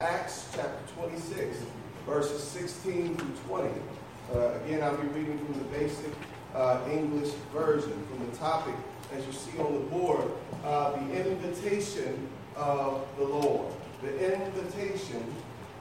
Acts chapter 26, verses 16 through 20. Uh, again, I'll be reading from the basic uh, English version. From the topic, as you see on the board, uh, the invitation of the Lord. The invitation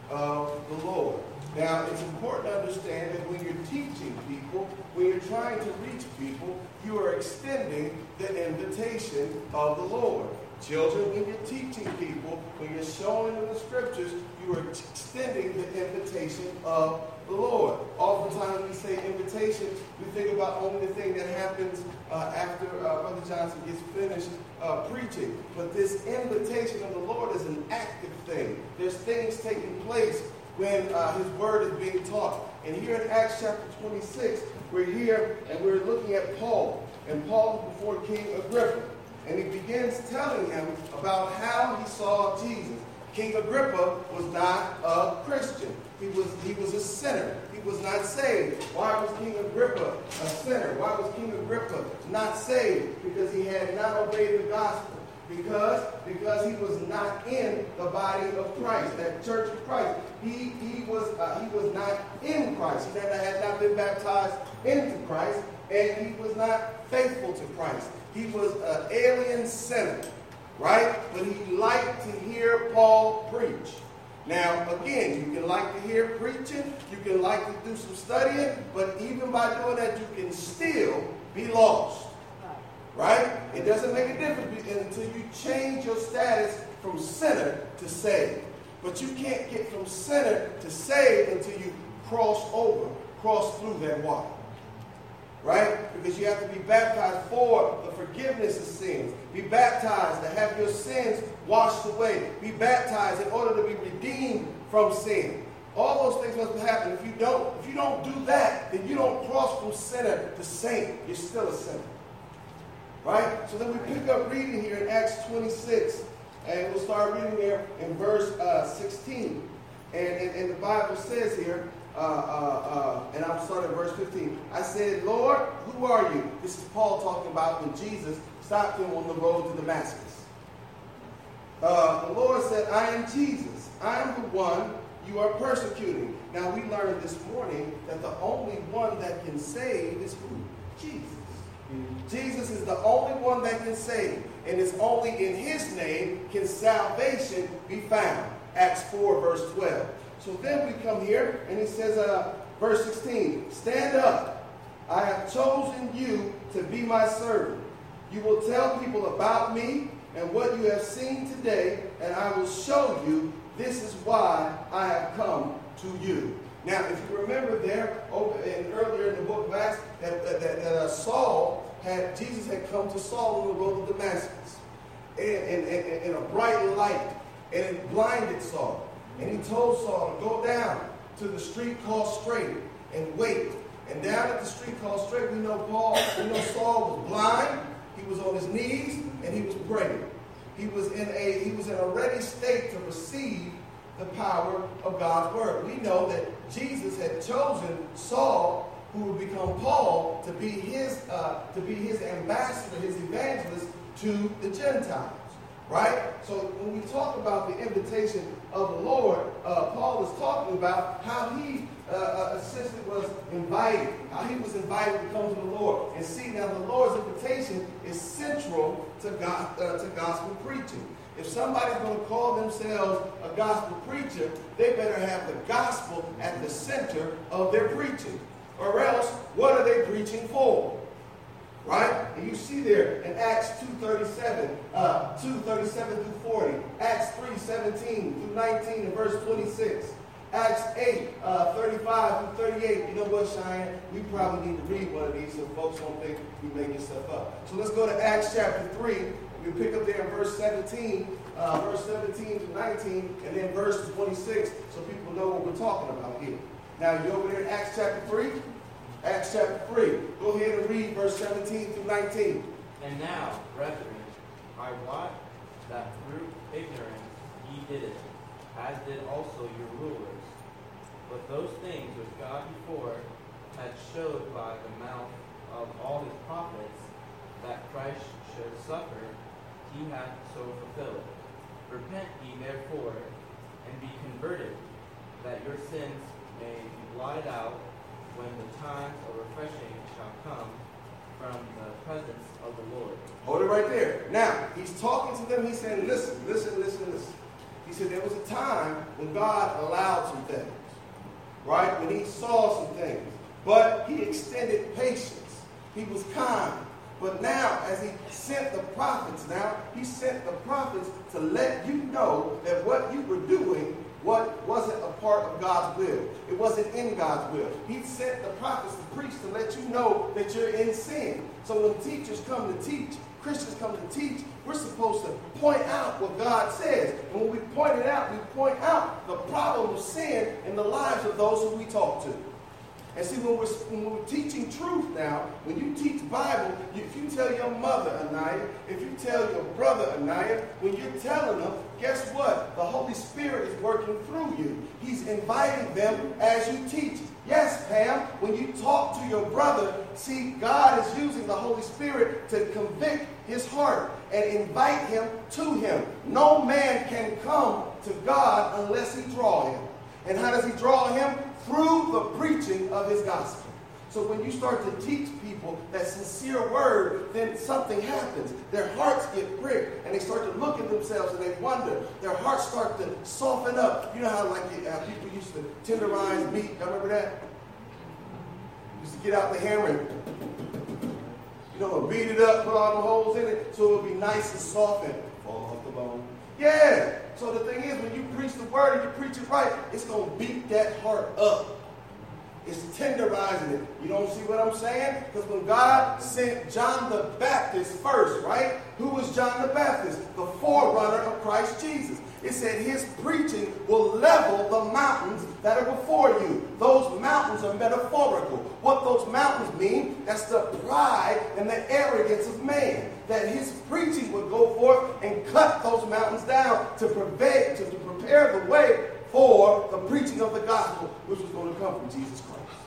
of the Lord. Now, it's important to understand that when you're teaching people, when you're trying to reach people, you are extending the invitation of the Lord. Children, when you're teaching people, when you're showing them the scriptures, you are extending the invitation of the Lord. Oftentimes we say invitation, we think about only the thing that happens uh, after uh, Brother Johnson gets finished uh, preaching. But this invitation of the Lord is an active thing. There's things taking place when uh, his word is being taught. And here in Acts chapter 26, we're here and we're looking at Paul. And Paul before King Agrippa and he begins telling him about how he saw Jesus. King Agrippa was not a Christian. He was, he was a sinner. He was not saved. Why was King Agrippa a sinner? Why was King Agrippa not saved? Because he had not obeyed the gospel. Because, because he was not in the body of Christ, that church of Christ. He, he, was, uh, he was not in Christ. He had not been baptized into Christ, and he was not faithful to Christ. He was an alien sinner, right? But he liked to hear Paul preach. Now, again, you can like to hear preaching, you can like to do some studying, but even by doing that, you can still be lost. Right? It doesn't make a difference until you change your status from sinner to saved. But you can't get from sinner to saved until you cross over, cross through that water right? Because you have to be baptized for the forgiveness of sins. Be baptized to have your sins washed away. Be baptized in order to be redeemed from sin. All those things must happen. If you don't, if you don't do that, then you don't cross from sinner to saint. You're still a sinner. Right? So then we pick up reading here in Acts 26, and we'll start reading there in verse uh, 16. And, and, and the Bible says here, uh, uh, uh, and I'm starting at verse 15. I said, Lord, who are you? This is Paul talking about when Jesus stopped him on the road to Damascus. Uh, the Lord said, I am Jesus. I am the one you are persecuting. Now, we learned this morning that the only one that can save is who? Jesus. Mm-hmm. Jesus is the only one that can save. And it's only in his name can salvation be found. Acts 4, verse 12. So then we come here, and he says, uh, verse 16, Stand up. I have chosen you to be my servant. You will tell people about me and what you have seen today, and I will show you this is why I have come to you. Now, if you remember there, in, earlier in the book of Acts, that, that, that uh, Saul had, Jesus had come to Saul on the road to Damascus in a bright light, and it blinded Saul. And he told Saul to go down to the street called Straight and wait. And down at the street called Straight, we know Paul, we know Saul was blind. He was on his knees and he was praying. He was in a he was in a ready state to receive the power of God's word. We know that Jesus had chosen Saul, who would become Paul, to be his uh, to be his ambassador, his evangelist to the Gentiles. Right? So when we talk about the invitation of the Lord, uh, Paul is talking about how he uh, uh, was invited, how he was invited to come to the Lord. And see, now the Lord's invitation is central to, God, uh, to gospel preaching. If somebody's going to call themselves a gospel preacher, they better have the gospel at the center of their preaching. Or else, what are they preaching for? Right? And you see there in Acts 2.37, uh, 2.37 through 40, Acts 3.17 through 19 and verse 26, Acts 8, uh, 35 through 38. You know what, Cheyenne? We probably need to read one of these so folks don't think we making stuff up. So let's go to Acts chapter 3. We pick up there in verse 17, uh, verse 17 to 19, and then verse 26 so people know what we're talking about here. Now, you over there in Acts chapter 3? Acts chapter 3. Go ahead and read verse 17 through 19. And now, brethren, I wot that through ignorance ye did it, as did also your rulers. But those things which God before had showed by the mouth of all his prophets that Christ should suffer, he hath so fulfilled. Repent ye therefore, and be converted, that your sins may be blotted out when the times of refreshing shall come from the presence of the Lord. Hold it right there. Now, he's talking to them. He's saying, listen, listen, listen, listen. He said there was a time when God allowed some things, right? When he saw some things. But he extended patience. He was kind. But now, as he sent the prophets, now he sent the prophets to let you know that what you were doing what wasn't a part of God's will. It wasn't in God's will. He sent the prophets to preach to let you know that you're in sin. So when teachers come to teach, Christians come to teach, we're supposed to point out what God says. And when we point it out, we point out the problem of sin in the lives of those who we talk to. And see, when we're, when we're teaching truth now, when you teach Bible, if you tell your mother, Anaya, if you tell your brother, Anaya, when you're telling them, guess what? The Holy Spirit is working through you. He's inviting them as you teach. Yes, Pam, when you talk to your brother, see, God is using the Holy Spirit to convict his heart and invite him to him. No man can come to God unless he draw him. And how does he draw him? through the preaching of his gospel. So when you start to teach people that sincere word, then something happens. Their hearts get pricked, and they start to look at themselves and they wonder. Their hearts start to soften up. You know how like how uh, people used to tenderize meat. Y'all remember that? Used to get out the hammer and you know beat it up, put all the holes in it, so it would be nice and soft and fall off the bone. Yeah. So the thing is, when you preach the word and you preach it right, it's to beat that heart up. It's tenderizing it. You don't see what I'm saying? Because when God sent John the Baptist first, right? Who was John the Baptist? The forerunner of Christ Jesus. It said his preaching will level the mountains that are before you. Those mountains are metaphorical. What those mountains mean, that's the pride and the arrogance of man. That his preaching would go forth and cut those mountains down to, to, to prepare the way for the preaching of the gospel, which was going to come from Jesus Christ.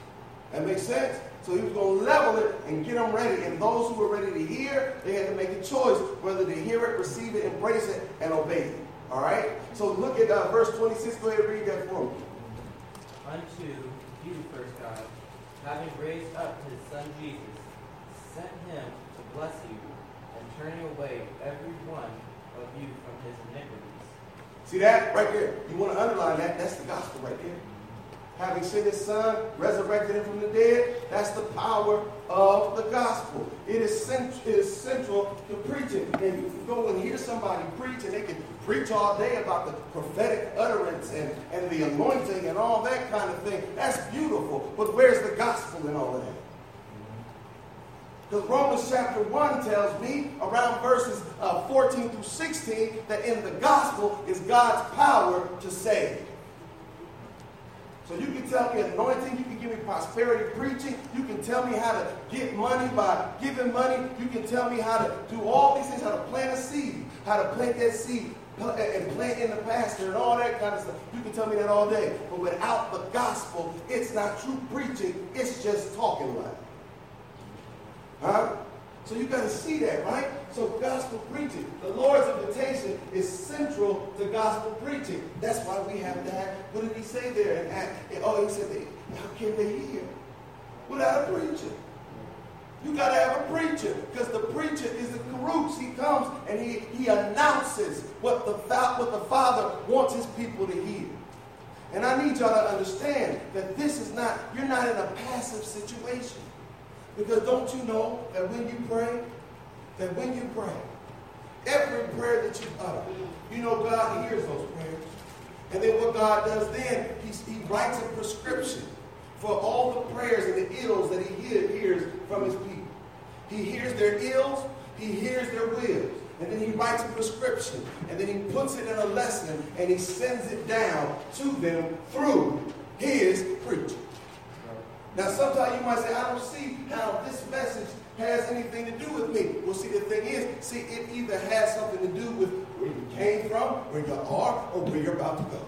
That makes sense? So he was going to level it and get them ready. And those who were ready to hear, they had to make a choice whether to hear it, receive it, embrace it, and obey it. All right? So look at uh, verse 26. Go ahead and read that for me. Unto you, first God, having raised up his son Jesus, sent him to bless you, and turning away every one of you from his iniquities. See that right there? You want to underline that? That's the gospel right there having sent his son, resurrected him from the dead. That's the power of the gospel. It is, cent- it is central to preaching. And you go and hear somebody preach, and they can preach all day about the prophetic utterance and, and the anointing and all that kind of thing. That's beautiful. But where's the gospel in all of that? Because Romans chapter 1 tells me, around verses uh, 14 through 16, that in the gospel is God's power to save. So you can tell me anointing, you can give me prosperity preaching, you can tell me how to get money by giving money, you can tell me how to do all these things, how to plant a seed, how to plant that seed and plant in the pasture and all that kind of stuff. You can tell me that all day. But without the gospel, it's not true preaching, it's just talking like. So you got to see that, right? So gospel preaching, the Lord's invitation is central to gospel preaching. That's why we have that. What did he say there? And, oh, he said, how can they hear without a preacher? You got to have a preacher because the preacher is the roots. He comes and he, he announces what the, what the Father wants his people to hear. And I need y'all to understand that this is not, you're not in a passive situation. Because don't you know that when you pray, that when you pray, every prayer that you utter, you know God hears those prayers. And then what God does then, he, he writes a prescription for all the prayers and the ills that he hears from his people. He hears their ills, he hears their wills. And then he writes a prescription. And then he puts it in a lesson and he sends it down to them through his preaching. Now, sometimes you might say, I don't see how this message has anything to do with me. Well, see, the thing is, see, it either has something to do with where you came from, where you are, or where you're about to go.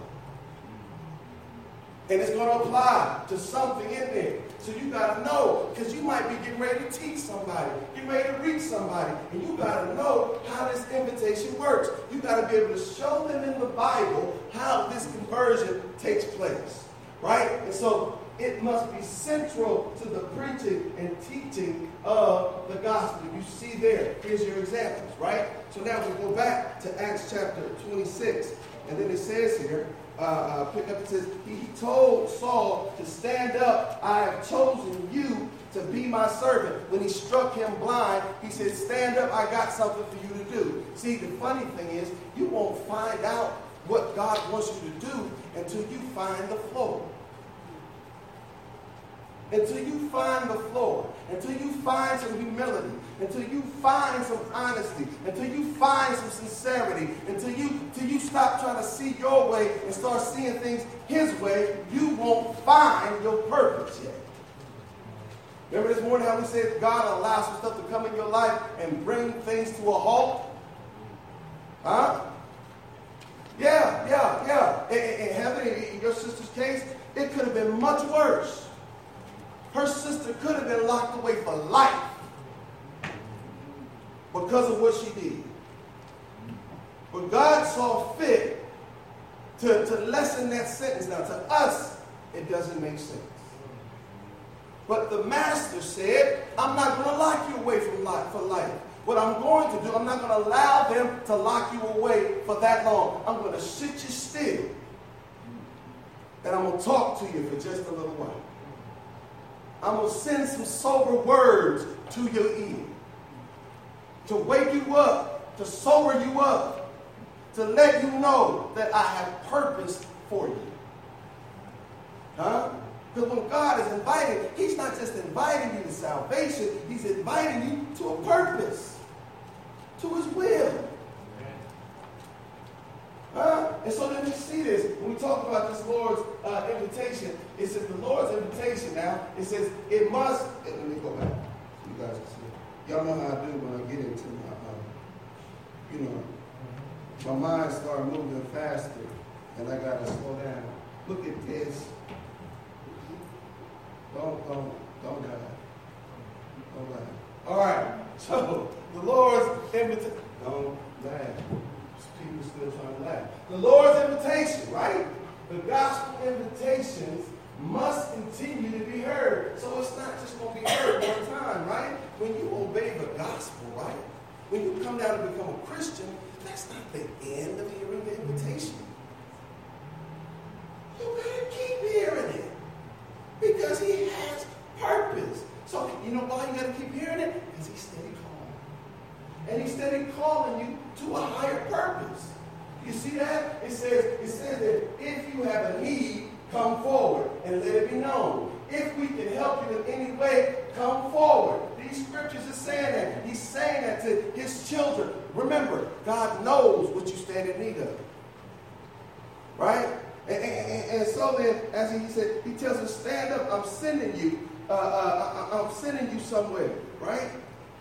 And it's going to apply to something in there. So you got to know, because you might be getting ready to teach somebody, getting ready to reach somebody, and you got to know how this invitation works. You got to be able to show them in the Bible how this conversion takes place, right? And so it must be central to the preaching and teaching of the gospel. You see there, here's your examples, right? So now we go back to Acts chapter 26, and then it says here, uh, uh, pick up, it says, He told Saul to stand up. I have chosen you to be my servant. When he struck him blind, he said, Stand up, I got something for you to do. See, the funny thing is, you won't find out what God wants you to do until you find the floor until you find the floor, until you find some humility, until you find some honesty, until you find some sincerity, until you, until you stop trying to see your way and start seeing things his way, you won't find your purpose yet. Remember this morning how we said God allows some stuff to come in your life and bring things to a halt? Huh? Yeah, yeah, yeah. In, in heaven, in your sister's case, it could have been much worse. Her sister could have been locked away for life because of what she did. But God saw fit to, to lessen that sentence. Now, to us, it doesn't make sense. But the master said, I'm not going to lock you away from life for life. What I'm going to do, I'm not going to allow them to lock you away for that long. I'm going to sit you still. And I'm going to talk to you for just a little while. I'm going to send some sober words to your ear to wake you up, to sober you up, to let you know that I have purpose for you. Huh? Because when God is inviting, He's not just inviting you to salvation, He's inviting you to a purpose, to His will. Huh? And so then we see this. When we talk about this Lord's uh, invitation, it says the Lord's invitation now, it says it must, let me go back so you guys can see. Y'all know how I do when I get into my, uh, you know, my mind start moving faster and I got to slow down. Look at this. Don't, don't, don't die. Don't die. All right. So the Lord's invitation. Don't laugh people still trying to laugh. The Lord's invitation, right? The gospel invitations must continue to be heard. So it's not just going to be heard one time, right? When you obey the gospel, right? When you come down and become a Christian, that's not the end of hearing the invitation. You gotta keep hearing it. Because he has purpose. So you know why you gotta keep hearing it? Because he's steady calling. And he's steady calling you to a higher purpose. You see that? It says, it says that if you have a need, come forward and let it be known. If we can help you in any way, come forward. These scriptures are saying that. He's saying that to his children. Remember, God knows what you stand in need of. Right? And, and, and so then, as he said, he tells us, stand up, I'm sending you. Uh, uh, I'm sending you somewhere. Right?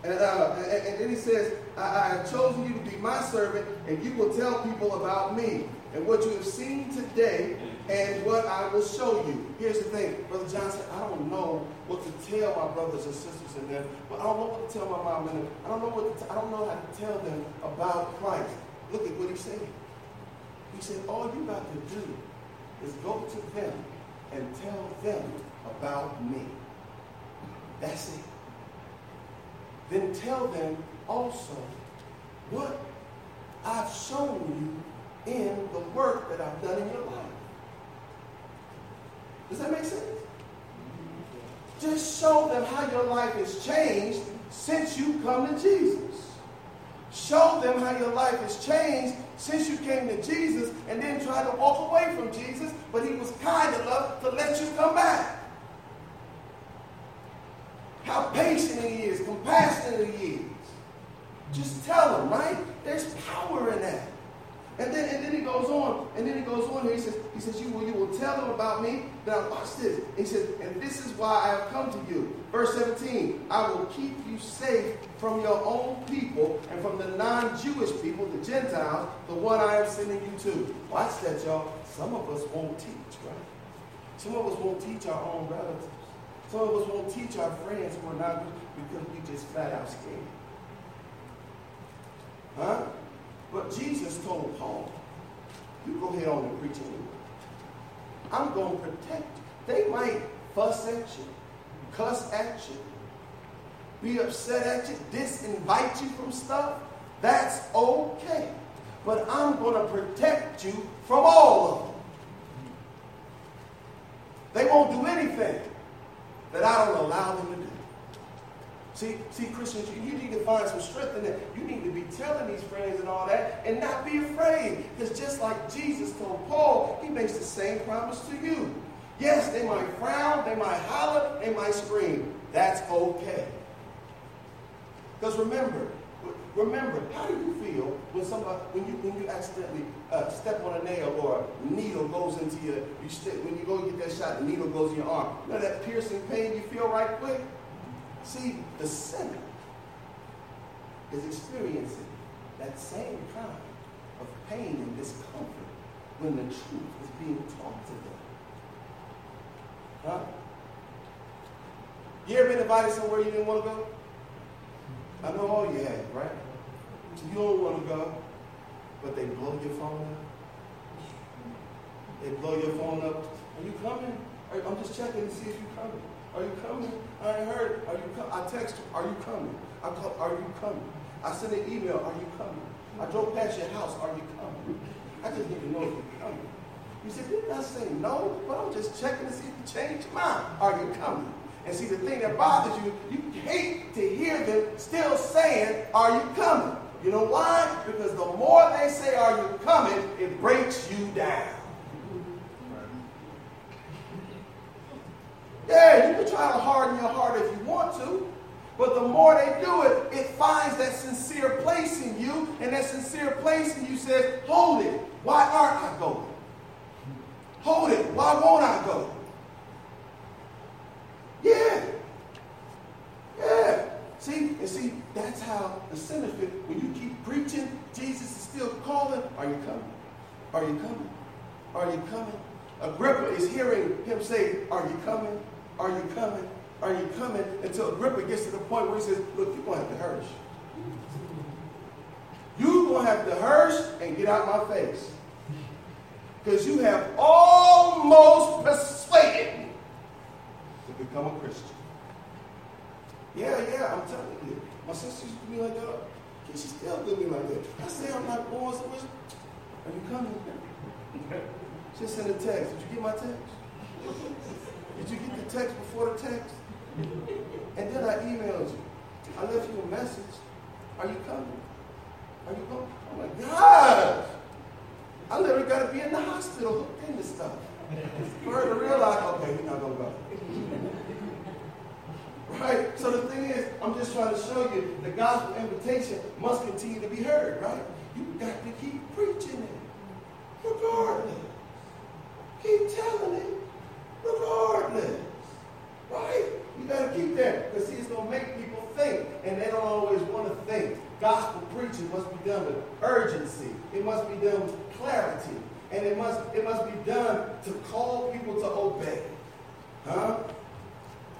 And, uh, and, and, then he says, I, I, have chosen you to be my servant, and you will tell people about me and what you have seen today and what I will show you. Here's the thing, Brother John said, I don't know what to tell my brothers and sisters in them, but I don't know what to tell my mom and. I don't know what to, I don't know how to tell them about Christ. Look at what he said. He said, all you got to do is go to them and tell them about me. That's it then tell them also what I've shown you in the work that I've done in your life. Does that make sense? Just show them how your life has changed since you come to Jesus. Show them how your life has changed since you came to Jesus and then tried to walk away from Jesus, but he was kind enough to let you come back how patient he is, compassionate he is. Just tell them, right? There's power in that. And then, and then he goes on, and then he goes on here. He says, he says, you will, you will tell them about me. Now watch this. He says, and this is why I have come to you. Verse 17, I will keep you safe from your own people and from the non-Jewish people, the Gentiles, the one I am sending you to. Watch that, y'all. Some of us won't teach, right? Some of us won't teach our own relatives. Some of us won't teach our friends who are not because we just flat out scared. Huh? But Jesus told Paul, you go ahead on and preach anyway. I'm going to protect you. They might fuss at you, cuss at you, be upset at you, disinvite you from stuff. That's okay. But I'm going to protect you from all of them. They won't do anything that I don't allow them to do. See, see, Christians, you, need to find some strength in that. You need to be telling these friends and all that and not be afraid. Because just like Jesus told Paul, he makes the same promise to you. Yes, they might frown, they might holler, they might scream. That's okay. Because remember, remember, how do you feel when somebody when you when you accidentally uh, step on a nail or a needle goes into your you st- when you go get that shot, the needle goes in your arm. You know that piercing pain you feel right quick? See, the sinner is experiencing that same kind of pain and discomfort when the truth is being taught to them. Huh? You ever been invited somewhere you didn't want to go? I know all you have, right? You don't want to go, but they blow your phone up. They blow your phone up. Are you coming? I'm just checking to see if you're coming. Are you coming? I heard. Are you coming? I text. Are you coming? I call, are you coming? I sent an email. Are you coming? I drove past your house. Are you coming? I just need to know if you're coming. You said, didn't I say no? But I'm just checking to see if you changed your mind. Are you coming? And see, the thing that bothers you, you hate to hear them still saying, Are you coming? You know why? Because the more they say, Are you coming? it breaks you down. Yeah, you can try to harden your heart if you want to. But the more they do it, it finds that sincere place in you. And that sincere place in you says, Hold it. Why aren't I going? Hold it. Why won't I go? Yeah. Yeah. See, and see, that's how the sinner When you keep preaching, Jesus is still calling. Are you coming? Are you coming? Are you coming? Agrippa is hearing him say, Are you coming? Are you coming? Are you coming? Until Agrippa gets to the point where he says, Look, you're going to have to hurry. You're going to have to hurry and get out my face. Because you have almost persuaded me to become a Christian. Yeah, yeah, I'm telling you. My sister used to be like that. Can she still do me like that? I say I'm not going somewhere. Are you coming? She sent a text. Did you get my text? Did you get the text before the text? And then I emailed you. I left you a message. Are you coming? Are you coming? I'm like, God! I literally got to be in the hospital hooked into stuff. For her to realize, okay, we're not going to go. Right? So the thing is, I'm just trying to show you the gospel invitation must continue to be heard, right? You got to keep preaching it. Regardless. Keep telling it. Regardless. Right? You got to keep that. Because see, it's to make people think. And they don't always want to think. Gospel preaching must be done with urgency. It must be done with clarity. And it must, it must be done to call people to obey. Huh?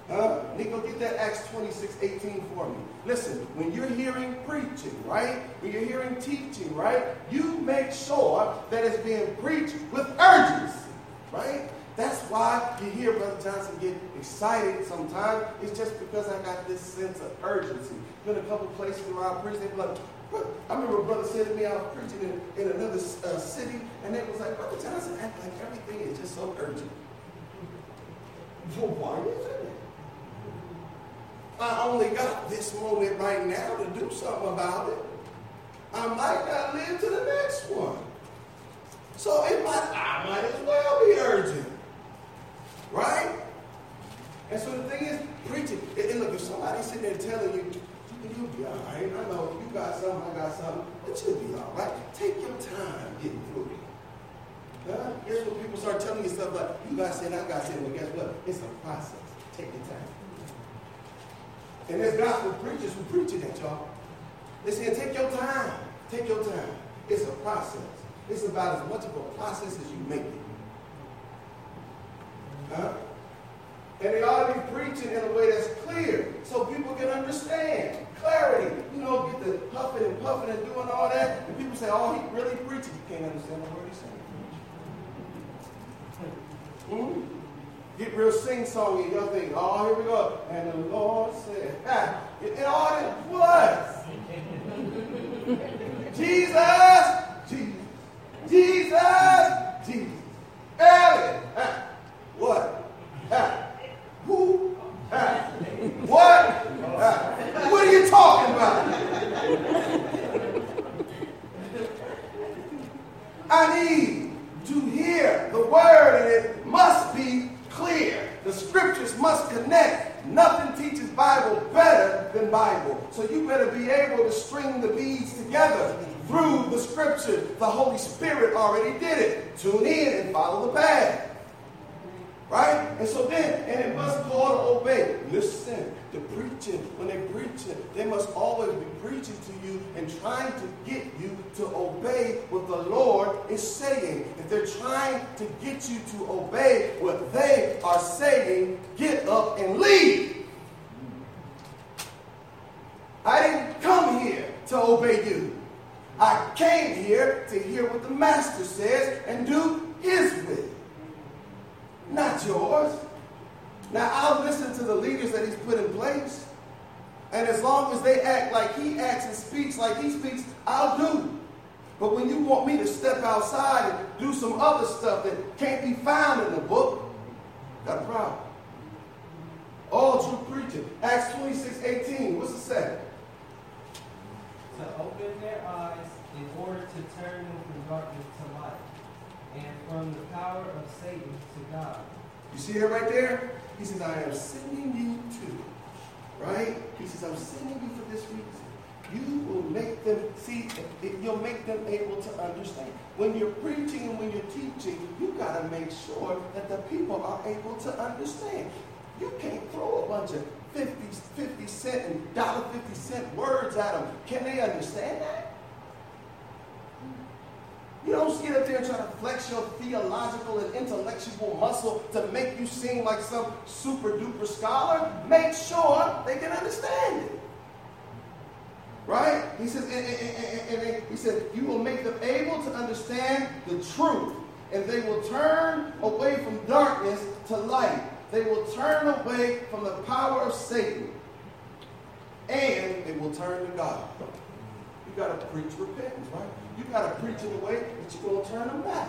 Huh? Nico, get that Acts 26, 18 for me. Listen, when you're hearing preaching, right? When you're hearing teaching, right? You make sure that it's being preached with urgency, right? That's why you hear Brother Johnson get excited sometimes. It's just because I got this sense of urgency. Been a couple places where I preach, they like, I remember a brother said to me, I was preaching in, in another uh, city, and they was like, Brother Johnson act like everything is just so urgent. Well, why is it? I only got this moment right now to do something about it. I might not live to the next one. So it might, I might as well be urgent. Right? And so the thing is, preaching, and look, if somebody's sitting there telling you, you'll be all right. I know you got something, I got something, but you'll be all right. Take your time getting through it. Huh? Here's what people start telling you stuff like, you got sin, I got sin. Well, guess what? It's a process. Take your time. And there's gospel preachers who preach it, y'all. They say, take your time. Take your time. It's a process. It's about as much of a process as you make it. Preaching in a way that's clear so people can understand. Clarity. You know, get the puffing and puffing and doing all that. And people say, oh, he really preaching. You can't understand the word he's saying. Mm-hmm. Get real sing-songy. Y'all think, oh, here we go. And the Lord said, ah, and all that, what? Jesus, Jesus, Jesus, Jesus. Elliot, ah, what? Who? What? What are you talking about? I need to hear the word, and it must be clear. The scriptures must connect. Nothing teaches Bible better than Bible. So you better be able to string the beads together through the scripture. The Holy Spirit already did it. Tune in and follow the path. Right? And so then, and it must call to obey. Listen, the preaching, when they're preaching, they must always be preaching to you and trying to get you to obey what the Lord is saying. If they're trying to get you to obey what they are saying, get up and leave. I didn't come here to obey you. I came here to hear what the Master says and do his will not yours. Now, I'll listen to the leaders that he's put in place. And as long as they act like he acts and speaks like he speaks, I'll do. But when you want me to step outside and do some other stuff that can't be found in the book, got a problem. All true preaching. Acts 26, 18. What's it say? To open their eyes in order to turn them from darkness to light and from the power of Satan God. You see it right there? He says, I am sending you to. Right? He says, I'm sending you for this reason. You will make them see, you'll make them able to understand. When you're preaching and when you're teaching, you got to make sure that the people are able to understand. You can't throw a bunch of 50, 50 cent and dollar 50 cent words at them. Can they understand that? You don't get up there and try to flex your theological and intellectual muscle to make you seem like some super duper scholar. Make sure they can understand it. Right? He says, and, and, and, he said, you will make them able to understand the truth, and they will turn away from darkness to light. They will turn away from the power of Satan, and they will turn to God. You got to preach repentance, right? You got to preach in a way that you're going to turn them back.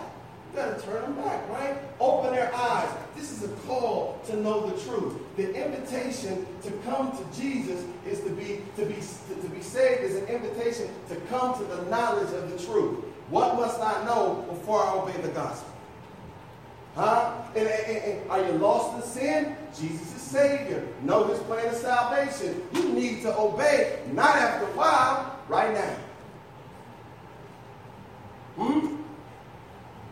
You got to turn them back, right? Open their eyes. This is a call to know the truth. The invitation to come to Jesus is to be to be to be saved is an invitation to come to the knowledge of the truth. What must I know before I obey the gospel? Huh? And, and, and, are you lost in sin? Jesus is Savior. Know His plan of salvation. You need to obey, not after a while, right now. Hmm?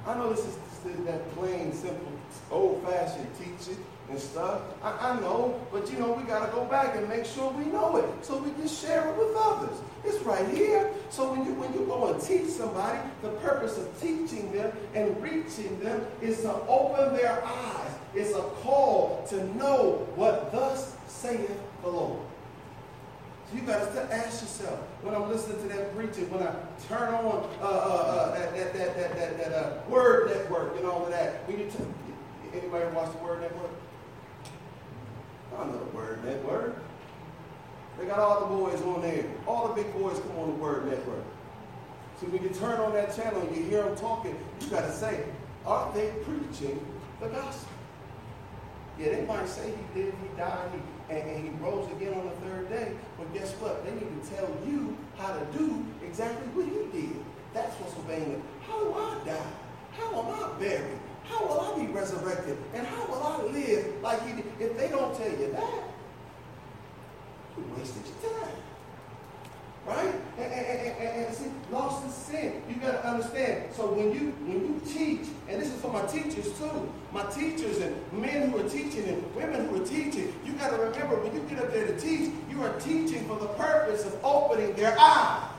I know this is, that plain, simple, old-fashioned teaching and stuff. I, I, know, but you know, we got to go back and make sure we know it so we can share it with others. It's right here. So when you when you go and teach somebody, the purpose of teaching them and reaching them is to open their eyes. It's a call to know what thus saith the Lord. You got to ask yourself when I'm listening to that preaching, when I turn on uh, uh, uh, that, that, that, that, that, that uh, Word Network and all of that. When you t- anybody watch the Word Network? I know the Word Network. They got all the boys on there. All the big boys come on the Word Network. So when you turn on that channel and you hear them talking, you got to say, are they preaching the gospel? Yeah, they might say he did, he died, he and, and he rose again on the third day. But guess what? They need to tell you how to do exactly what he did. That's what's obeying. How will I die? How am I buried? How will I be resurrected? And how will I live like he did? If they don't tell you that, you wasted your time. Right? And, and, see, lost in sin. You got to understand. So when you when you teach, and this is for my teachers too, my teachers and men who are teaching and women who are teaching, you got to remember when you get up there to teach, you are teaching for the purpose of opening their eyes.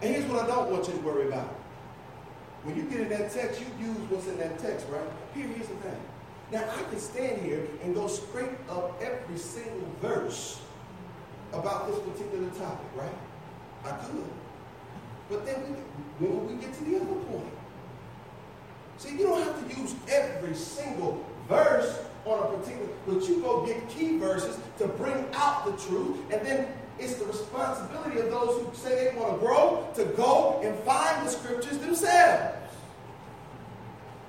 And here's what I don't want you to worry about. When you get in that text, you use what's in that text, right? Here, here's the thing. Now, I can stand here and go straight up every single verse about this particular topic, right? I could. But then when we get to the other point, see, you don't have to use every single verse on a particular, but you go get key verses to bring out the truth, and then it's the responsibility of those who say they want to grow to go and find the scriptures themselves.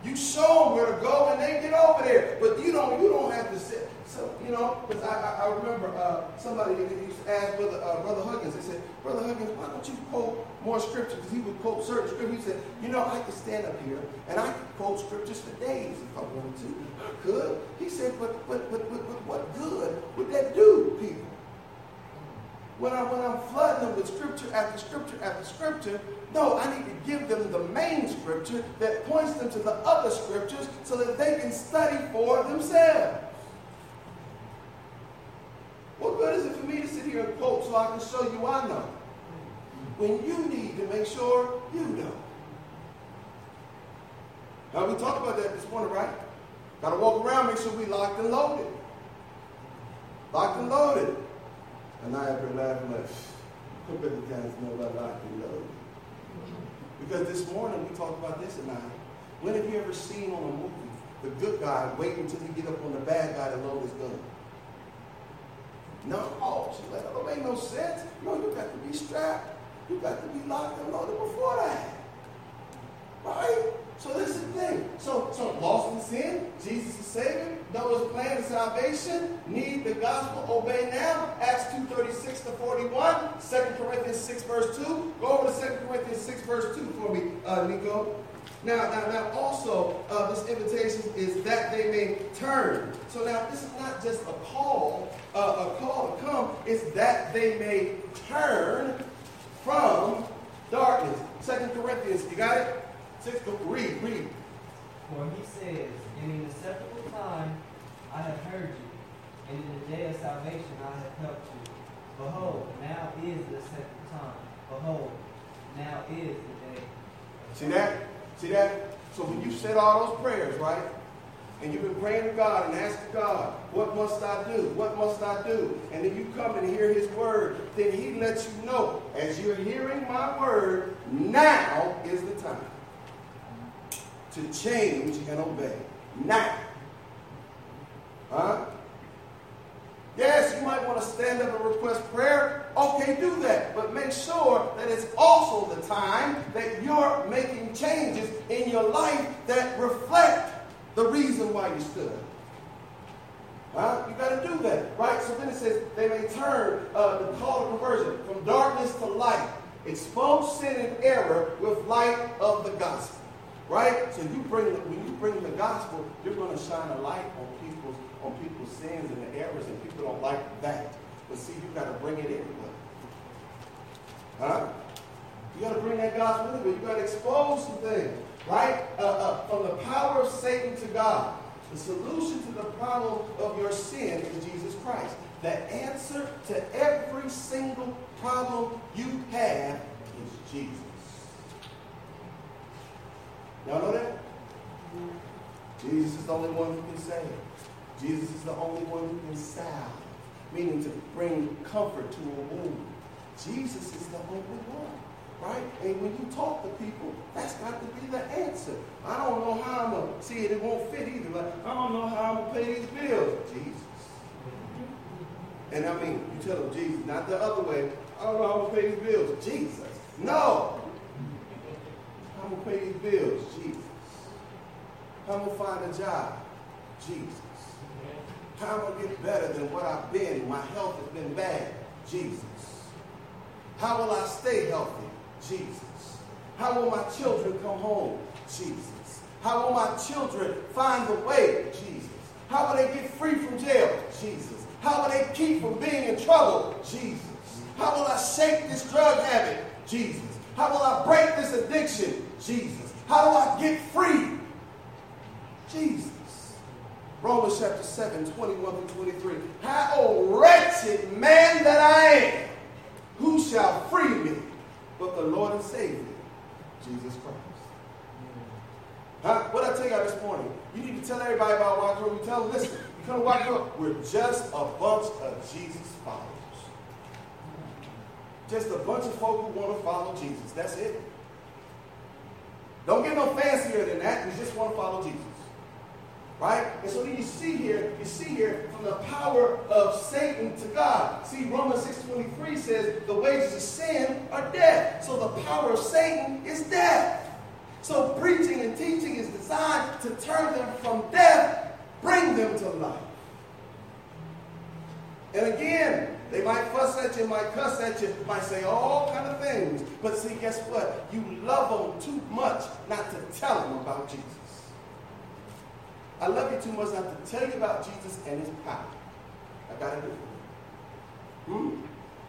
You show them where to go, and they get over there. But you don't. You don't have to sit. So you know, because I, I, I, remember uh, somebody used to ask brother uh, brother Huggins. They said, "Brother Huggins, why don't you quote more scripture? Because he would quote certain scriptures. He said, "You know, I could stand up here and I could quote scriptures for days if I wanted to. I could." He said, "But but but but, but what good would that do people?" when, I, when I'm flooding them with scripture after scripture after scripture, no, I need to give them the main scripture that points them to the other scriptures so that they can study for themselves. What good is it here and quote so I can show you I know? When you need to make sure you know. Now we talked about that this morning, right? Got to walk around, make sure we locked and loaded. Locked and loaded. And I have been laughing like, many times know about locked and loaded? Because this morning we talked about this tonight. When have you ever seen on a movie the good guy wait until he get up on the bad guy to load his gun? No, oh, she's like, that don't make no sense. No, you got to be strapped. You got to be locked and loaded before that. Right? So this is the thing. So, so lost in sin, Jesus is saving. Know His plan of salvation. Need the gospel, obey now. Acts 2.36 to 41. 2 Corinthians 6 verse 2. Go over to 2 Corinthians 6 verse 2 for me, uh, Nico. Now, now, now also, uh, this invitation is that they may turn. So now, this is not just a call, uh, a call to come. It's that they may turn from darkness. Second Corinthians, you got it? Six, read, read. For he says, In an acceptable time I have heard you, and in the day of salvation I have helped you. Behold, now is the second time. Behold, now is the day. See that? See that? So when you said all those prayers, right? And you've been praying to God and asking God, what must I do? What must I do? And then you come and hear his word, then he lets you know, as you're hearing my word, now is the time to change and obey. Now. Huh? Yes, you might want to stand up and request prayer. Okay, do that. But make sure that it's also the time that you're making changes in your life that reflect the reason why you stood. Huh? You got to do that, right? So then it says they may turn uh, the call to conversion from darkness to light, expose sin and error with light of the gospel. Right? So you bring when you bring the gospel, you're going to shine a light on people's on people's sins and the errors, and people don't like that. But see, you got to bring it anyway. Huh? You got to bring that gospel anyway. You got to expose some things, right? Uh, uh, from the power of Satan to God. The solution to the problem of your sin is Jesus Christ. The answer to every single problem you have is Jesus. Y'all know that? Jesus is the only one who can save. Jesus is the only one who can salve, meaning to bring comfort to a wound. Jesus is the only one, right? And when you talk to people, that's got to be the answer. I don't know how I'm going to see it. It won't fit either. Like, I don't know how I'm going to pay these bills. Jesus. And I mean, you tell them Jesus, not the other way. I don't know how I'm going to pay these bills. Jesus. No. I'm going to pay these bills? Jesus. I'm going to find a job? Jesus. How am I going to get better than what I've been? My health has been bad. Jesus. How will I stay healthy? Jesus. How will my children come home? Jesus. How will my children find the way? Jesus. How will they get free from jail? Jesus. How will they keep from being in trouble? Jesus. How will I shake this drug habit? Jesus. How will I break this addiction? Jesus. How do I get free? Jesus. Romans chapter 7, 21 through 23. How oh wretched man that I am! Who shall free me but the Lord and Savior, Jesus Christ? Huh? What I tell you this morning? You need to tell everybody about Watkins Road. You tell them, listen, you come to Watkins Road, we're just a bunch of Jesus followers. Just a bunch of folk who want to follow Jesus. That's it. Don't get no fancier than that. We just want to follow Jesus. Right? And so then you see here, you see here from the power of Satan to God. See, Romans 6.23 says the wages of sin are death. So the power of Satan is death. So preaching and teaching is designed to turn them from death, bring them to life. And again, they might fuss at you, might cuss at you, might say all kind of things. But see, guess what? You love them too much not to tell them about Jesus. I love you too much not to tell you about Jesus and his power. I gotta do it. Hmm?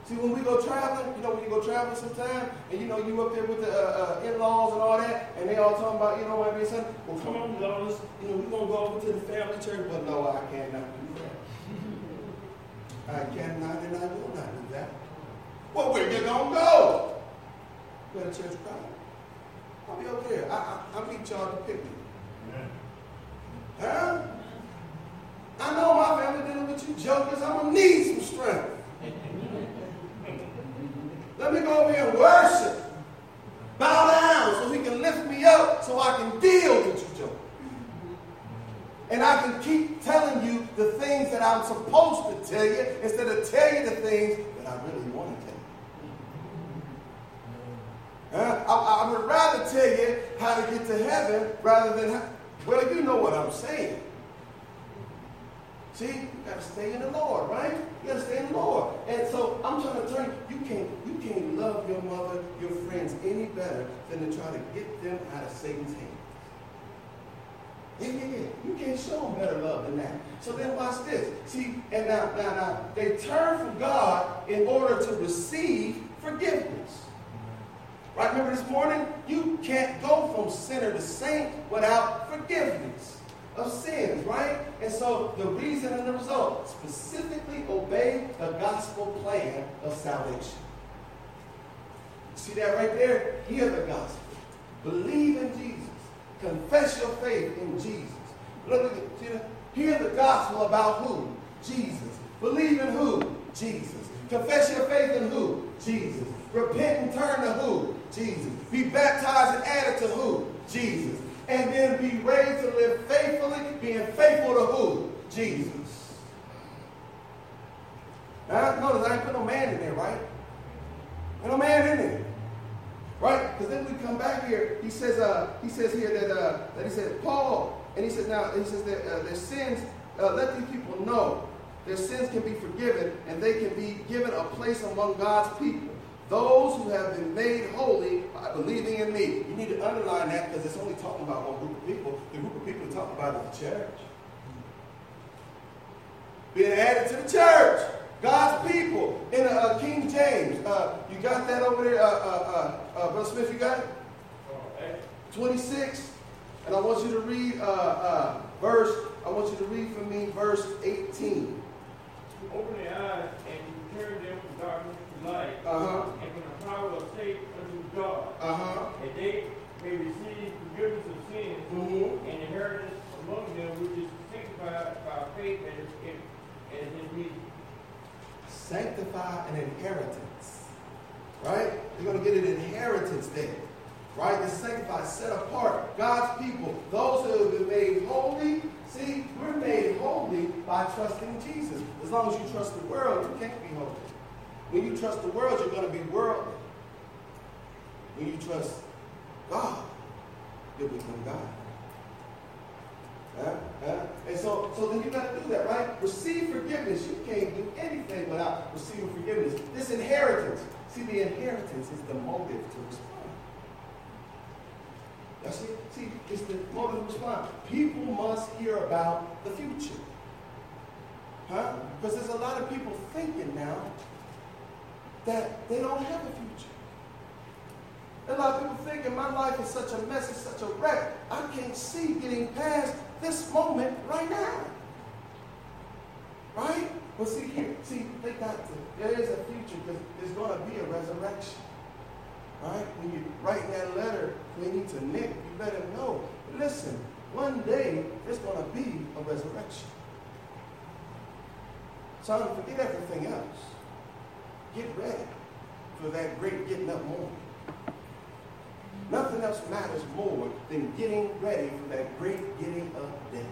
See, when we go traveling, you know, when you go traveling sometime, and you know, you up there with the uh, uh, in-laws and all that, and they all talking about, you know, what I mean, son, well, come on, Lawrence, you know, we're gonna go over to the family church. But no, I cannot do that. I cannot and I will not do that. Well, where you gonna go? Where the church. I'll be over there. I, I, I'll meet y'all to pick me. Huh? I know my family dealing with you jokers. I'm gonna need some strength. Let me go over here and worship. Bow down so he can lift me up so I can deal with you jokers. And I can keep telling you the things that I'm supposed to tell you instead of tell you the things that I really want to tell you. Uh, I, I, would rather tell you how to get to heaven rather than, how, well, you know what I'm saying. See, you got to stay in the Lord, right? You got to stay in the Lord. And so I'm trying to turn you can't you can't love your mother, your friends any better than to try to get them out of Satan's hands. Yeah, yeah, yeah. You can't show them better love than that. So then watch this. See, and now, now, now, they turn from God in order to receive forgiveness. Right? Remember this morning? You can't go from sinner to saint without forgiveness of sins, right? And so the reason and the result specifically obey the gospel plan of salvation. See that right there? Hear the gospel. Believe in Jesus. Confess your faith in Jesus. Look, see that? Hear the gospel about who? Jesus. Believe in who? Jesus. Confess your faith in who? Jesus. Repent and turn to who? Jesus. Be baptized and added to who? Jesus. And then be raised to live faithfully, being faithful to who? Jesus. Now, notice I ain't put no man in there, right? Ain't no man in there. Right? Because then we come back here. He says, uh, he says here that, uh, that he said, Paul, and he says now, he says that uh, their sins, uh, let these people know their sins can be forgiven and they can be given a place among God's people. Those who have been made holy by believing in me. You need to underline that because it's only talking about one group of people. The group of people talking about is the church. Being added to the church. God's people in uh, King James. Uh, you got that over there, uh, uh, uh, uh Brother Smith? You got it? 26. And I want you to read verse. I want you to read for me verse 18. Open the eyes and you turn them from darkness light, uh-huh. and from the power of Satan unto God, uh-huh. that they may receive forgiveness of sins mm-hmm. and inheritance among them which is sanctified by faith as in, as in me sanctify an inheritance. Right? You're going to get an inheritance there. Right? It's sanctified, set apart. God's people, those who have been made holy. See, we're made holy by trusting Jesus. As long as you trust the world, you can't be holy. When you trust the world, you're going to be worldly. When you trust God, you'll become God. And so, so then you got to do that, right? Receive forgiveness. You can't do anything without receiving forgiveness. This inheritance. See, the inheritance is the motive to respond. That's it. See, it's the motive to respond. People must hear about the future. Huh? Because there's a lot of people thinking now that they don't have a future. A lot of people thinking my life is such a mess, it's such a wreck. I can't see getting past this moment right now. Right? But see here, see, they got to, there is a future because there's going to be a resurrection. Right? When you write that letter, Queenie, to Nick, you let him know. Listen, one day there's going to be a resurrection. Son, forget everything else. Get ready for that great getting up morning. Nothing else matters more than getting ready for that great getting up day.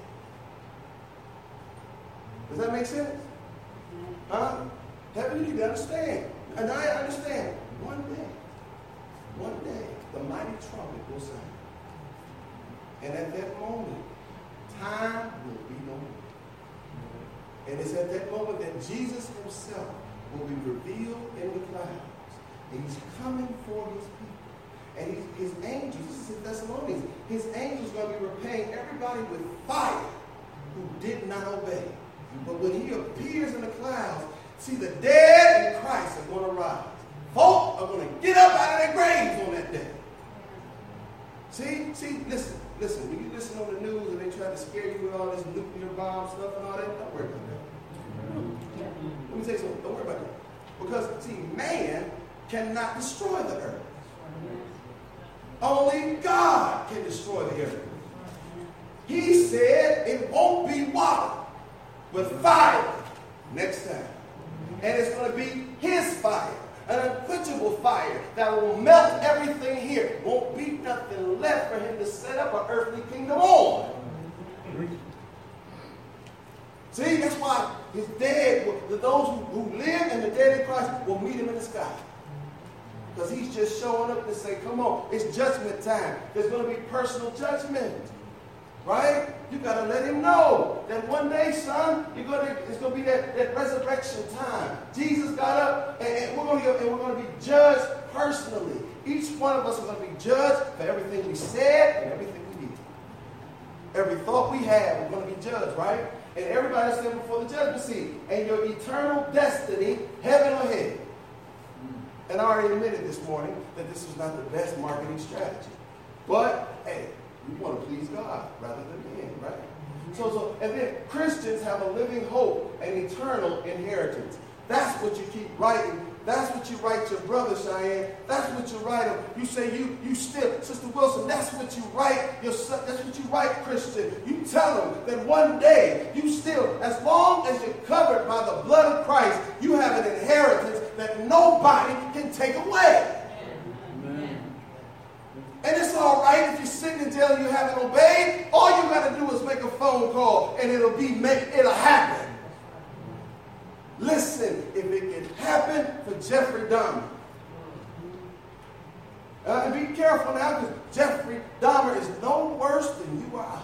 Does that make sense? Mm-hmm. Huh? Heaven, you need to understand. And I understand. One day, one day, the mighty trumpet will sound. And at that moment, time will be no more. And it's at that moment that Jesus himself will be revealed in the clouds. And he's coming for his people. And his, his angels, this is in Thessalonians, his angels are going to be repaying everybody with fire who did not obey. But when he appears in the clouds, see, the dead in Christ are going to rise. Folk are going to get up out of their graves on that day. See, see, listen, listen. When you listen on the news and they try to scare you with all this nuclear bomb stuff and all that, don't worry about that. Let me tell you something. Don't worry about that. Because, see, man cannot destroy the earth. Only God can destroy the earth. He said it won't be water, but fire next time. And it's going to be his fire, an unquenchable fire that will melt everything here. Won't be nothing left for him to set up an earthly kingdom on. See, that's why his dead, those who, who live and the dead in Christ will meet him in the sky. Because he's just showing up to say, come on, it's judgment time. There's going to be personal judgment. Right? You got to let him know that one day, son, you're going to, it's going to be that, that resurrection time. Jesus got up, and, and we're going to and we're going to be judged personally. Each one of us is going to be judged for everything we said and everything we did. Every thought we had, we're going to be judged, right? And everybody standing before the judgment seat. And your eternal destiny, heaven or hell. And I already admitted this morning that this was not the best marketing strategy. But, hey, we want to please God rather than men, right? So, so, and then Christians have a living hope and eternal inheritance. That's what you keep writing. That's what you write your brother, Cheyenne. That's what you write him. You say you you still, Sister Wilson. That's what you write your son. That's what you write, Christian. You tell them that one day you still, as long as you're covered by the blood of Christ, you have an inheritance that nobody can take away. And it's all right if you're sitting in jail and you haven't obeyed. All you got to do is make a phone call and it'll be make, it'll happen. Listen, if it can happen for Jeffrey Dahmer. Uh, be careful now because Jeffrey Dahmer is no worse than you are.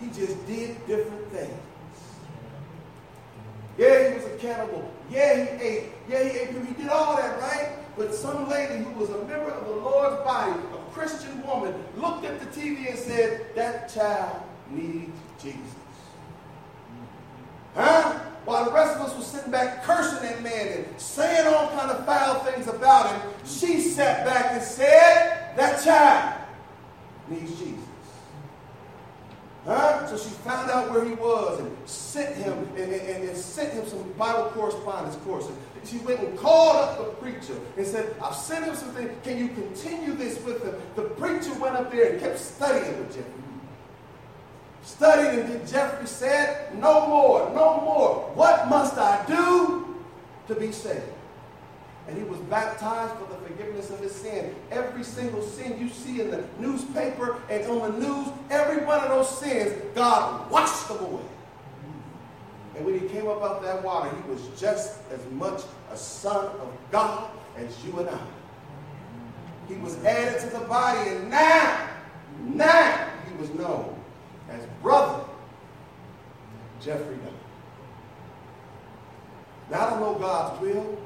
He just did different things. Yeah, he was a cannibal. Yeah, he ate. Yeah, he ate. He did all that, right? But some lady who was a member of the Lord's body, a Christian woman, looked at the TV and said, That child needs Jesus. While the rest of us were sitting back cursing that man and saying all kind of foul things about him, she sat back and said, That child needs Jesus. Huh? So she found out where he was and sent him and, and, and sent him some Bible correspondence courses. She went and called up the preacher and said, I've sent him something. Can you continue this with him? The preacher went up there and kept studying with Jeffrey. Studied and Jeffrey said, No more, no more. What must I do to be saved? And he was baptized for the forgiveness of his sin. Every single sin you see in the newspaper and on the news, every one of those sins, God washed them away. And when he came up out of that water, he was just as much a son of God as you and I. He was added to the body, and now, now he was known as brother Jeffrey Dahmer. Now I don't know God's will,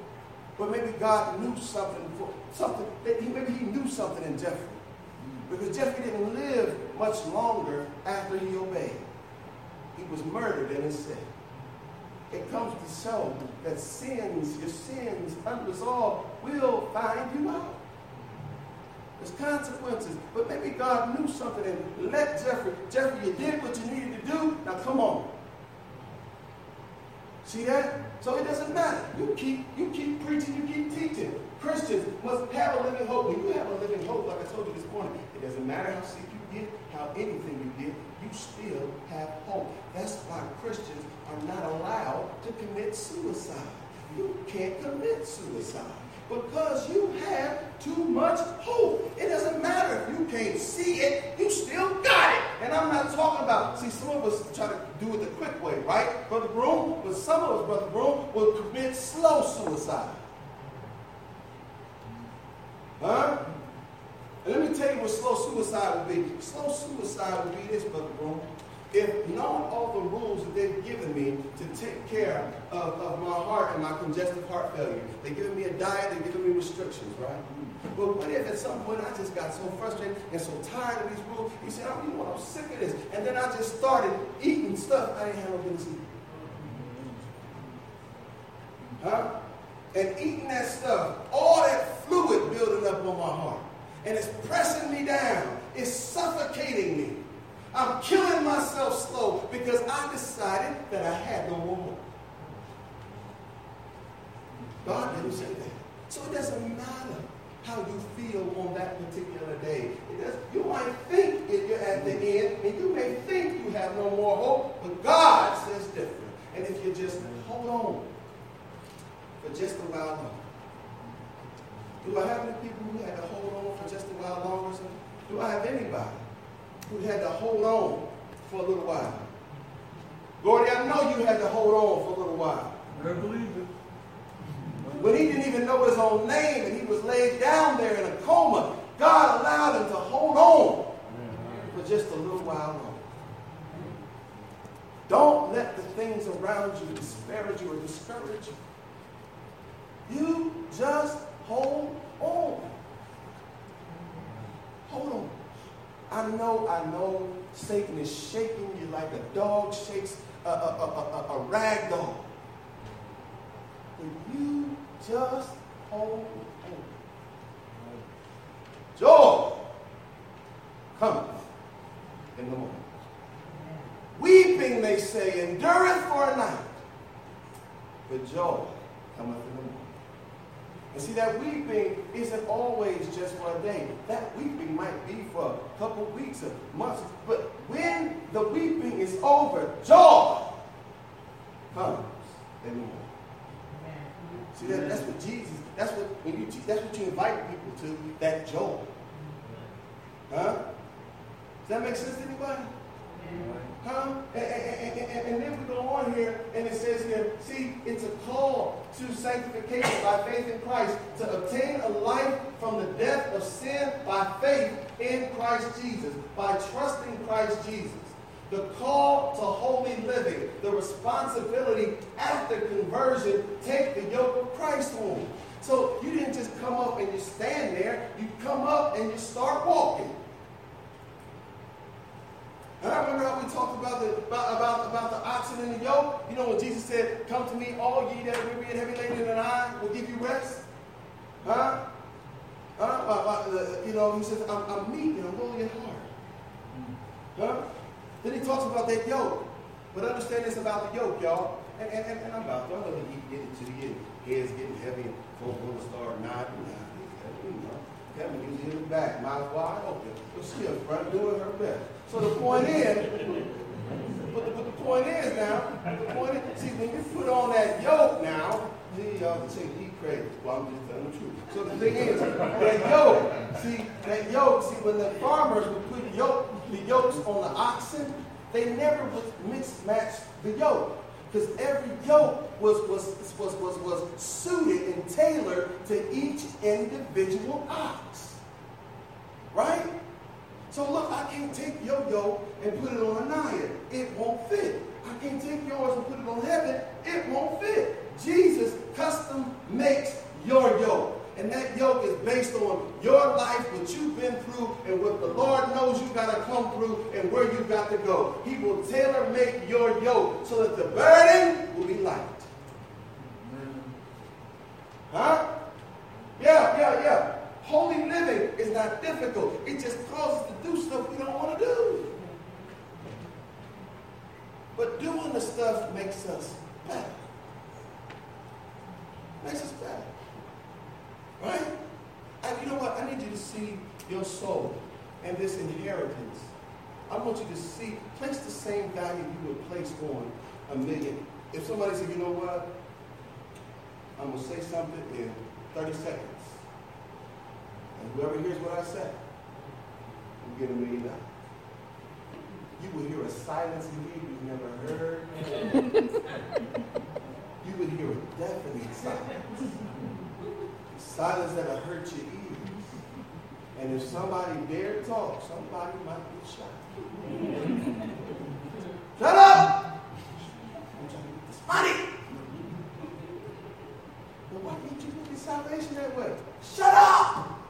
but maybe God knew something for something that he maybe he knew something in Jeffrey. Because Jeffrey didn't live much longer after he obeyed. He was murdered in his sin. It comes to show that sins, your sins unresolved, will find you out. There's consequences. But maybe God knew something and let Jeffrey, Jeffrey, you did what you needed to do. Now come on. See that? So it doesn't matter. You keep, you keep preaching, you keep teaching. Christians must have a living hope. When you have a living hope, like I told you this morning, it doesn't matter how sick you get, how anything you get, you still have hope. That's why Christians are not allowed to commit suicide. You can't commit suicide because you have too much hope. It doesn't matter if you can't see it, you still got it. And I'm not talking about, see, some of us try to do it the quick way, right? Brother Broom, but some of us, Brother Broom, will commit slow suicide. Huh? And let me tell you what slow suicide would be. Slow suicide would be this, Brother Broom if knowing all the rules that they've given me to take care of, of my heart and my congestive heart failure, they've given me a diet, they've given me restrictions, right? But what if at some point I just got so frustrated and so tired of these rules? He said, oh, you know what, I'm sick of this. And then I just started eating stuff I didn't have no business eating. Huh? And eating that stuff, all that fluid building up on my heart. And it's pressing me down. It's suffocating me. I'm killing myself slow because I decided that I had no more. God didn't say that. So it doesn't matter how you feel on that particular day. You might think if you're at the end, and you may think you have no more hope, but God says different. And if you just hold on for just a while longer. Do I have any people who had to hold on for just a while longer? Do I have anybody? Who had to hold on for a little while. Gordy, I know you had to hold on for a little while. I believe it. When he didn't even know his own name and he was laid down there in a coma, God allowed him to hold on for just a little while longer. Don't let the things around you disparage you or discourage you. You just hold on. Hold on. I know, I know Satan is shaking you like a dog shakes a, a, a, a, a rag doll. But you just hold on. Joy cometh in the morning. Weeping, they say, endureth for a night, but joy cometh in the morning. And see, that weeping isn't always just for a day. That weeping might be for a couple weeks or months. But when the weeping is over, joy comes in the. See, that, that's what Jesus, that's what when you that's what you invite people to, that joy. Huh? Does that make sense to anybody? Huh? And, and, and, and, then we go on here, and it says here, see, it's a call to sanctification by faith in Christ to obtain a life from the death of sin by faith in Christ Jesus, by trusting Christ Jesus. The call to holy living, the responsibility after conversion, take the yoke of Christ on. So you didn't just come up and you stand there, you come up and you start walking. And I how we talked about the about, about, about the oxen and the yoke. You know when Jesus said, Come to me, all ye that are weary and heavy laden, and I will give you rest. Huh? Huh? Uh, uh, you know, he says, I'm, I'm meek and I'm lowly in heart. Huh? Then he talks about that yoke. But understand this about the yoke, y'all. And, and, and, I'm about to, I know you get into the heads getting heavy folks want to start nodding. Kevin usually in the back, mouth wide open. But still, front doing her best. So the point is, but the, but the point is now, the point is, see, when you put on that yoke now, y'all can say he crazy. Well, I'm just telling the truth. So the thing is, that yoke, see, that yoke, see, when the farmers would put yoke, the yokes on the oxen, they never would mix match the yoke. Because every yoke was, was, was, was, was suited and tailored to each individual ox. Right? So look, I can't take your yoke and put it on a Naya. It won't fit. I can't take yours and put it on heaven. It won't fit. Jesus custom makes your yoke. And that yoke is based on your life, what you've been through, and what the Lord knows you got to come through and where you got to go. He will tailor make your yoke so that the burden will be light. Huh? Yeah, yeah, yeah. Holy living is not difficult. It just causes us to do stuff we don't want to do. But doing the stuff makes us better. Makes us better. Right? And you know what? I need you to see your soul, and this inheritance. I want you to see, place the same value you would place on a million. If somebody said, you know what, I'm going to say something in 30 seconds, and whoever hears what I say, will get a million dollars. You will hear a silence in here you've never heard. you would hear a deafening silence. Silence that'll hurt your ears. And if somebody dare talk, somebody might be shot. Shut up! I'm trying to get this money. But why can't you look at salvation that way? Shut up!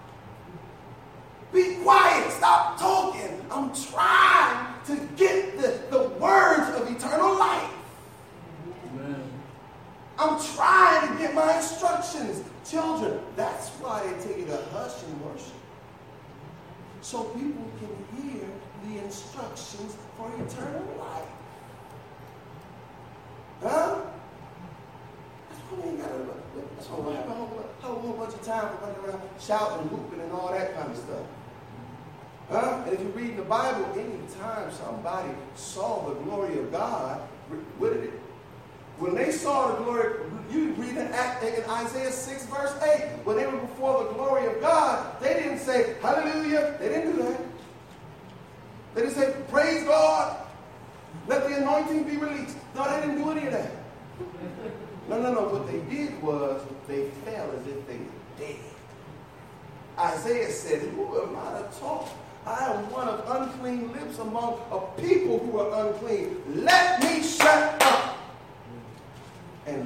Be quiet. Stop talking. I'm trying to get the, the words of eternal life. I'm trying to get my instructions. Children, that's why they tell you to hush and worship. So people can hear the instructions for eternal life. Huh? That's why we ain't got to, that's why we have a whole, whole, whole bunch of time running around shouting, whooping, and all that kind of stuff. Huh? And if you read the Bible, anytime somebody saw the glory of God, what did it? When they saw the glory, you read in, in Isaiah 6, verse 8, when they were before the glory of God, they didn't say, Hallelujah. They didn't do that. They didn't say, Praise God. Let the anointing be released. No, they didn't do any of that. No, no, no. What they did was they fell as if they were dead. Isaiah said, Who am I to talk? I am one of unclean lips among a people who are unclean. Let me and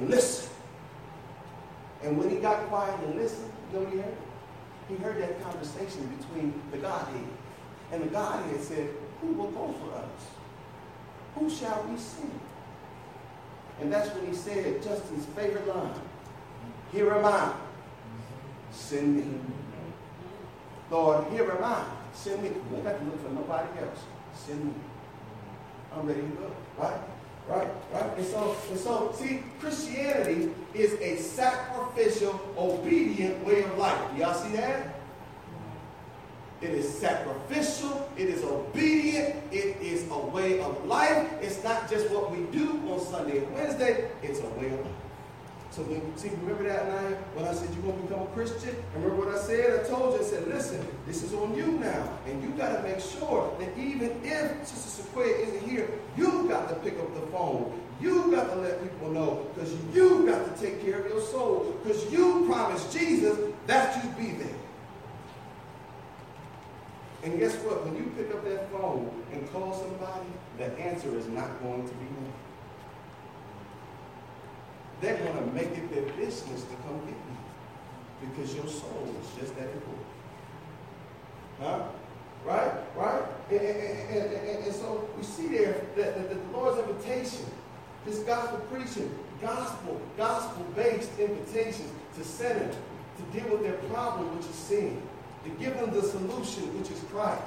listen. And when he got quiet and listened, you know what he heard? He heard that conversation between the Godhead. And the Godhead said, Who will go for us? Who shall we send? And that's when he said Justin's favorite line Here am I. Send me. Lord, here am I. Send me. You ain't got to look for nobody else. Send me. I'm ready to go. Right? Right? Right? And so, and so, see, Christianity is a sacrificial, obedient way of life. Y'all see that? It is sacrificial. It is obedient. It is a way of life. It's not just what we do on Sunday and Wednesday. It's a way of life. So when, see, remember that night when I said you're going to become a Christian? Remember what I said? I told you, I said, listen, this is on you now. And you got to make sure that even if Sister Sequoia isn't here, you got to pick up the phone. You got to let people know because you've got to take care of your soul because you promised Jesus that you'd be there. And guess what? When you pick up that phone and call somebody, the answer is not going to be. They're going to make it their business to come get you because your soul is just that important. Huh? Right? Right? And, and, and, and so we see there that, that the Lord's invitation, this gospel preaching, gospel, gospel-based invitations to sinners to deal with their problem, which is sin, to give them the solution, which is Christ,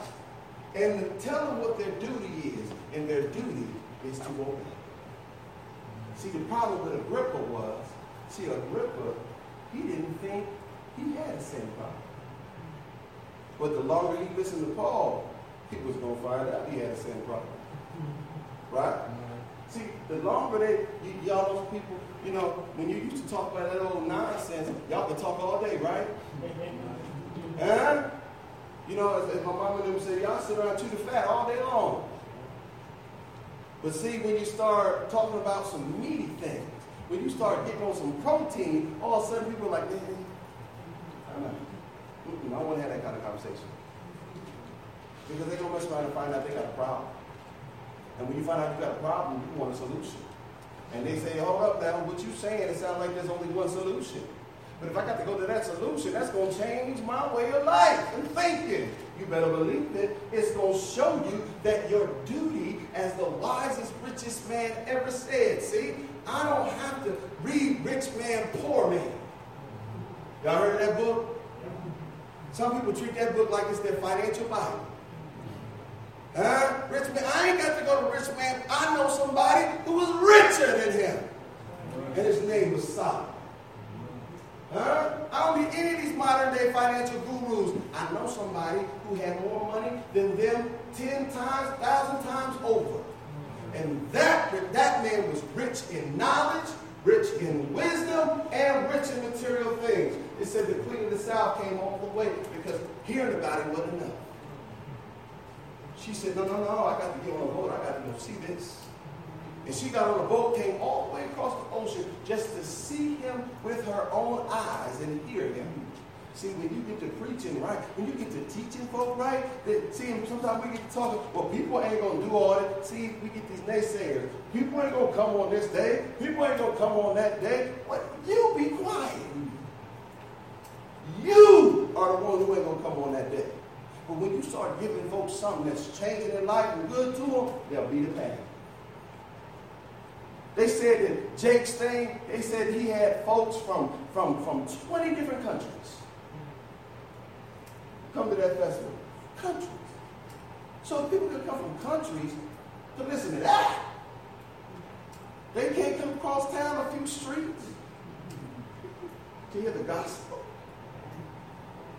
and to tell them what their duty is, and their duty is to obey. See, the problem with Agrippa was, see, Agrippa, he didn't think he had the same problem. But the longer he listened to Paul, he was going to find out he had the same problem. Right? See, the longer they, y'all those people, you know, when you used to talk about that old nonsense, y'all could talk all day, right? And, you know, as, as my mama and them said, y'all sit around chewing fat all day long. But see, when you start talking about some meaty things, when you start getting on some protein, all of a sudden people are like, hey, I'm not, know. I don't want to have that kind of conversation. Because they're going to mess find out they got a problem. And when you find out you got a problem, you want a solution. And they say, hold up now, what you saying, it sounds like there's only one solution. But if I got to go to that solution, that's going to change my way of life and thinking. You better believe it. It's going to show you that your duty as the wisest, richest man ever said. See, I don't have to read Rich Man, Poor Man. Y'all heard that book? Some people treat that book like it's their financial Bible. Huh? Rich man, I ain't got to go to rich man. I know somebody who was richer than him. And his name was Solomon. Huh? I don't need any of these modern day financial gurus. I know somebody who had more money than them 10 times, 1,000 times over. And that, that man was rich in knowledge, rich in wisdom, and rich in material things. It said the queen of the south came all the way because hearing about it wasn't enough. She said, no, no, no, I got to get on a boat. I got to go see this. And she got on a boat, came all the way across the ocean just to see him with her own eyes and hear him. See, when you get to preaching right, when you get to teaching folk right, that, see, sometimes we get to talking, well, people ain't going to do all that. See, we get these naysayers. People ain't going to come on this day. People ain't going to come on that day. What? You be quiet. You are the one who ain't going to come on that day. But when you start giving folks something that's changing their life and good to them, they'll be the path. They said that Jake Stain, they said he had folks from, from, from 20 different countries come to that festival. Countries. So people can come from countries to listen to that. They can't come across town a few streets to hear the gospel.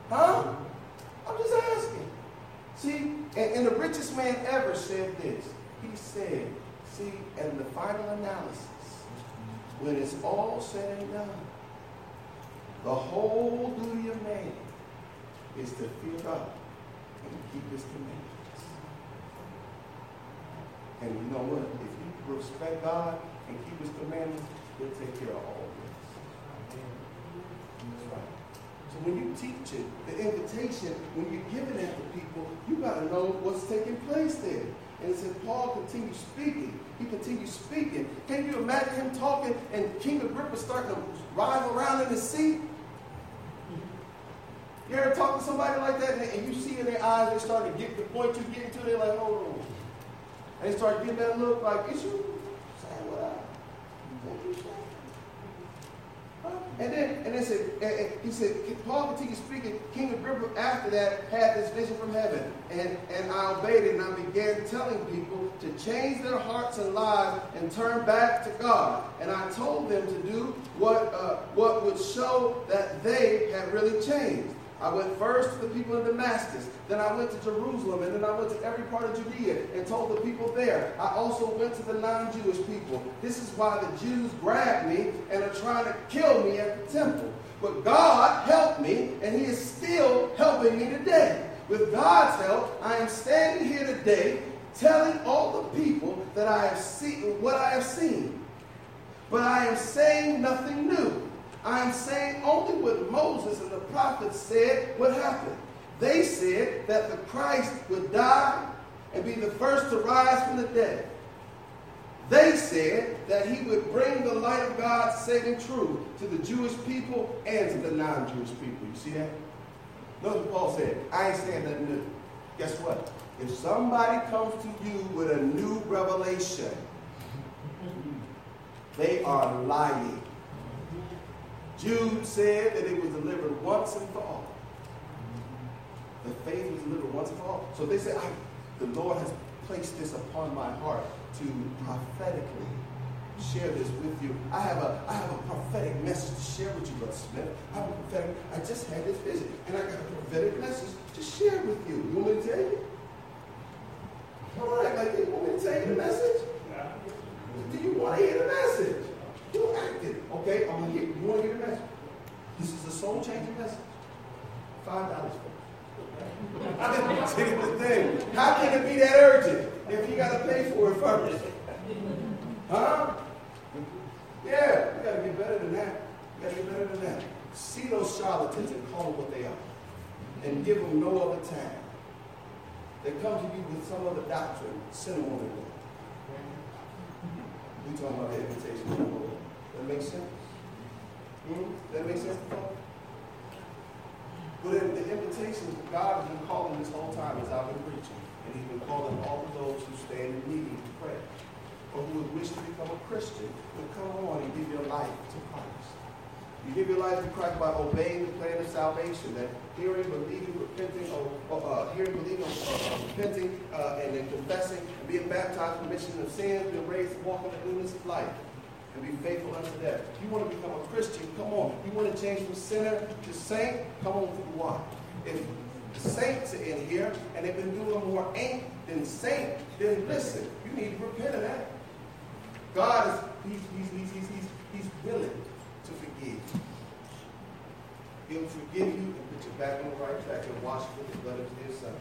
Huh? I'm just asking. See, and, and the richest man ever said this. He said, see, in the final analysis, when it's all said and done, the whole duty of man is to fear God and keep his commandments. And you know what? If you respect God and keep his commandments, he'll take care of all of this. That's right. So when you teach it, the invitation, when you're giving it to people, you got to know what's taking place there. And said Paul continued speaking. He continued speaking. Can you imagine him talking and King Agrippa starting to rise around in his seat? You ever talk to somebody like that and you see in their eyes they start to get the point you're getting to, they're like, hold on. And they start getting that look like, is you saying what I think you saying? And then, and then said, and he said, Paul continued speaking. King Agrippa, after that, had this vision from heaven. And, and I obeyed it, and I began telling people to change their hearts and lives and turn back to God. And I told them to do what, uh, what would show that they had really changed. I went first to the people in Damascus, then I went to Jerusalem, and then I went to every part of Judea and told the people there. I also went to the non Jewish people. This is why the Jews grabbed me and are trying to kill me at the temple. But God helped me, and He is still helping me today. With God's help, I am standing here today telling all the people that I have seen what I have seen. But I am saying nothing new. I'm saying only what Moses and the prophets said would happen. They said that the Christ would die and be the first to rise from the dead. They said that he would bring the light of God's saving truth to the Jewish people and to the non Jewish people. You see that? Notice what Paul said. I ain't saying nothing new. Guess what? If somebody comes to you with a new revelation, they are lying. Jude said that it was delivered once and for all. The faith was delivered once and for all. So they said, the Lord has placed this upon my heart to prophetically share this with you. I have a I have a prophetic message to share with you, Brother Smith. I have a prophetic, I just had this vision, and I got a prophetic message to share with you. You want me to tell you? All right, like you want me to tell you the message? Do you want to hear the message? You acted. Okay, I'm gonna hear you want to hear the message. This is a soul changing message. Five dollars for it. See the thing. How can it be that urgent if you gotta pay for it first? Huh? Yeah, we gotta get better than that. We gotta get better than that. See those charlatans and call them what they are. And give them no other time. They come to you with some other doctrine, send them on their way. We talking about the invitation. That makes sense? Hmm? That makes sense? But the invitation God has been calling this whole time as I've been preaching. And he's been calling all of those who stand in need to pray. Or who would wish to become a Christian to come on and give your life to Christ. You give your life to Christ by obeying the plan of salvation, that hearing, believing, repenting, or, uh, hearing, believing, uh, repenting, uh, and then confessing, and being baptized for remission of sins, being raised to walk in the newness of life. And be faithful unto death. You want to become a Christian? Come on. You want to change from sinner to saint? Come on through the. If saints are in here and they've been doing more ain't than saint, then listen, you need to repent of that. God is he's, he's, he's, he's, he's, willing to forgive. He'll forgive you and put you back on the right track and wash you with the blood of his son.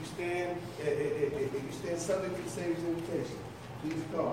You stand, eh, eh, eh, eh, you stand subject to the Savior's invitation. Please come.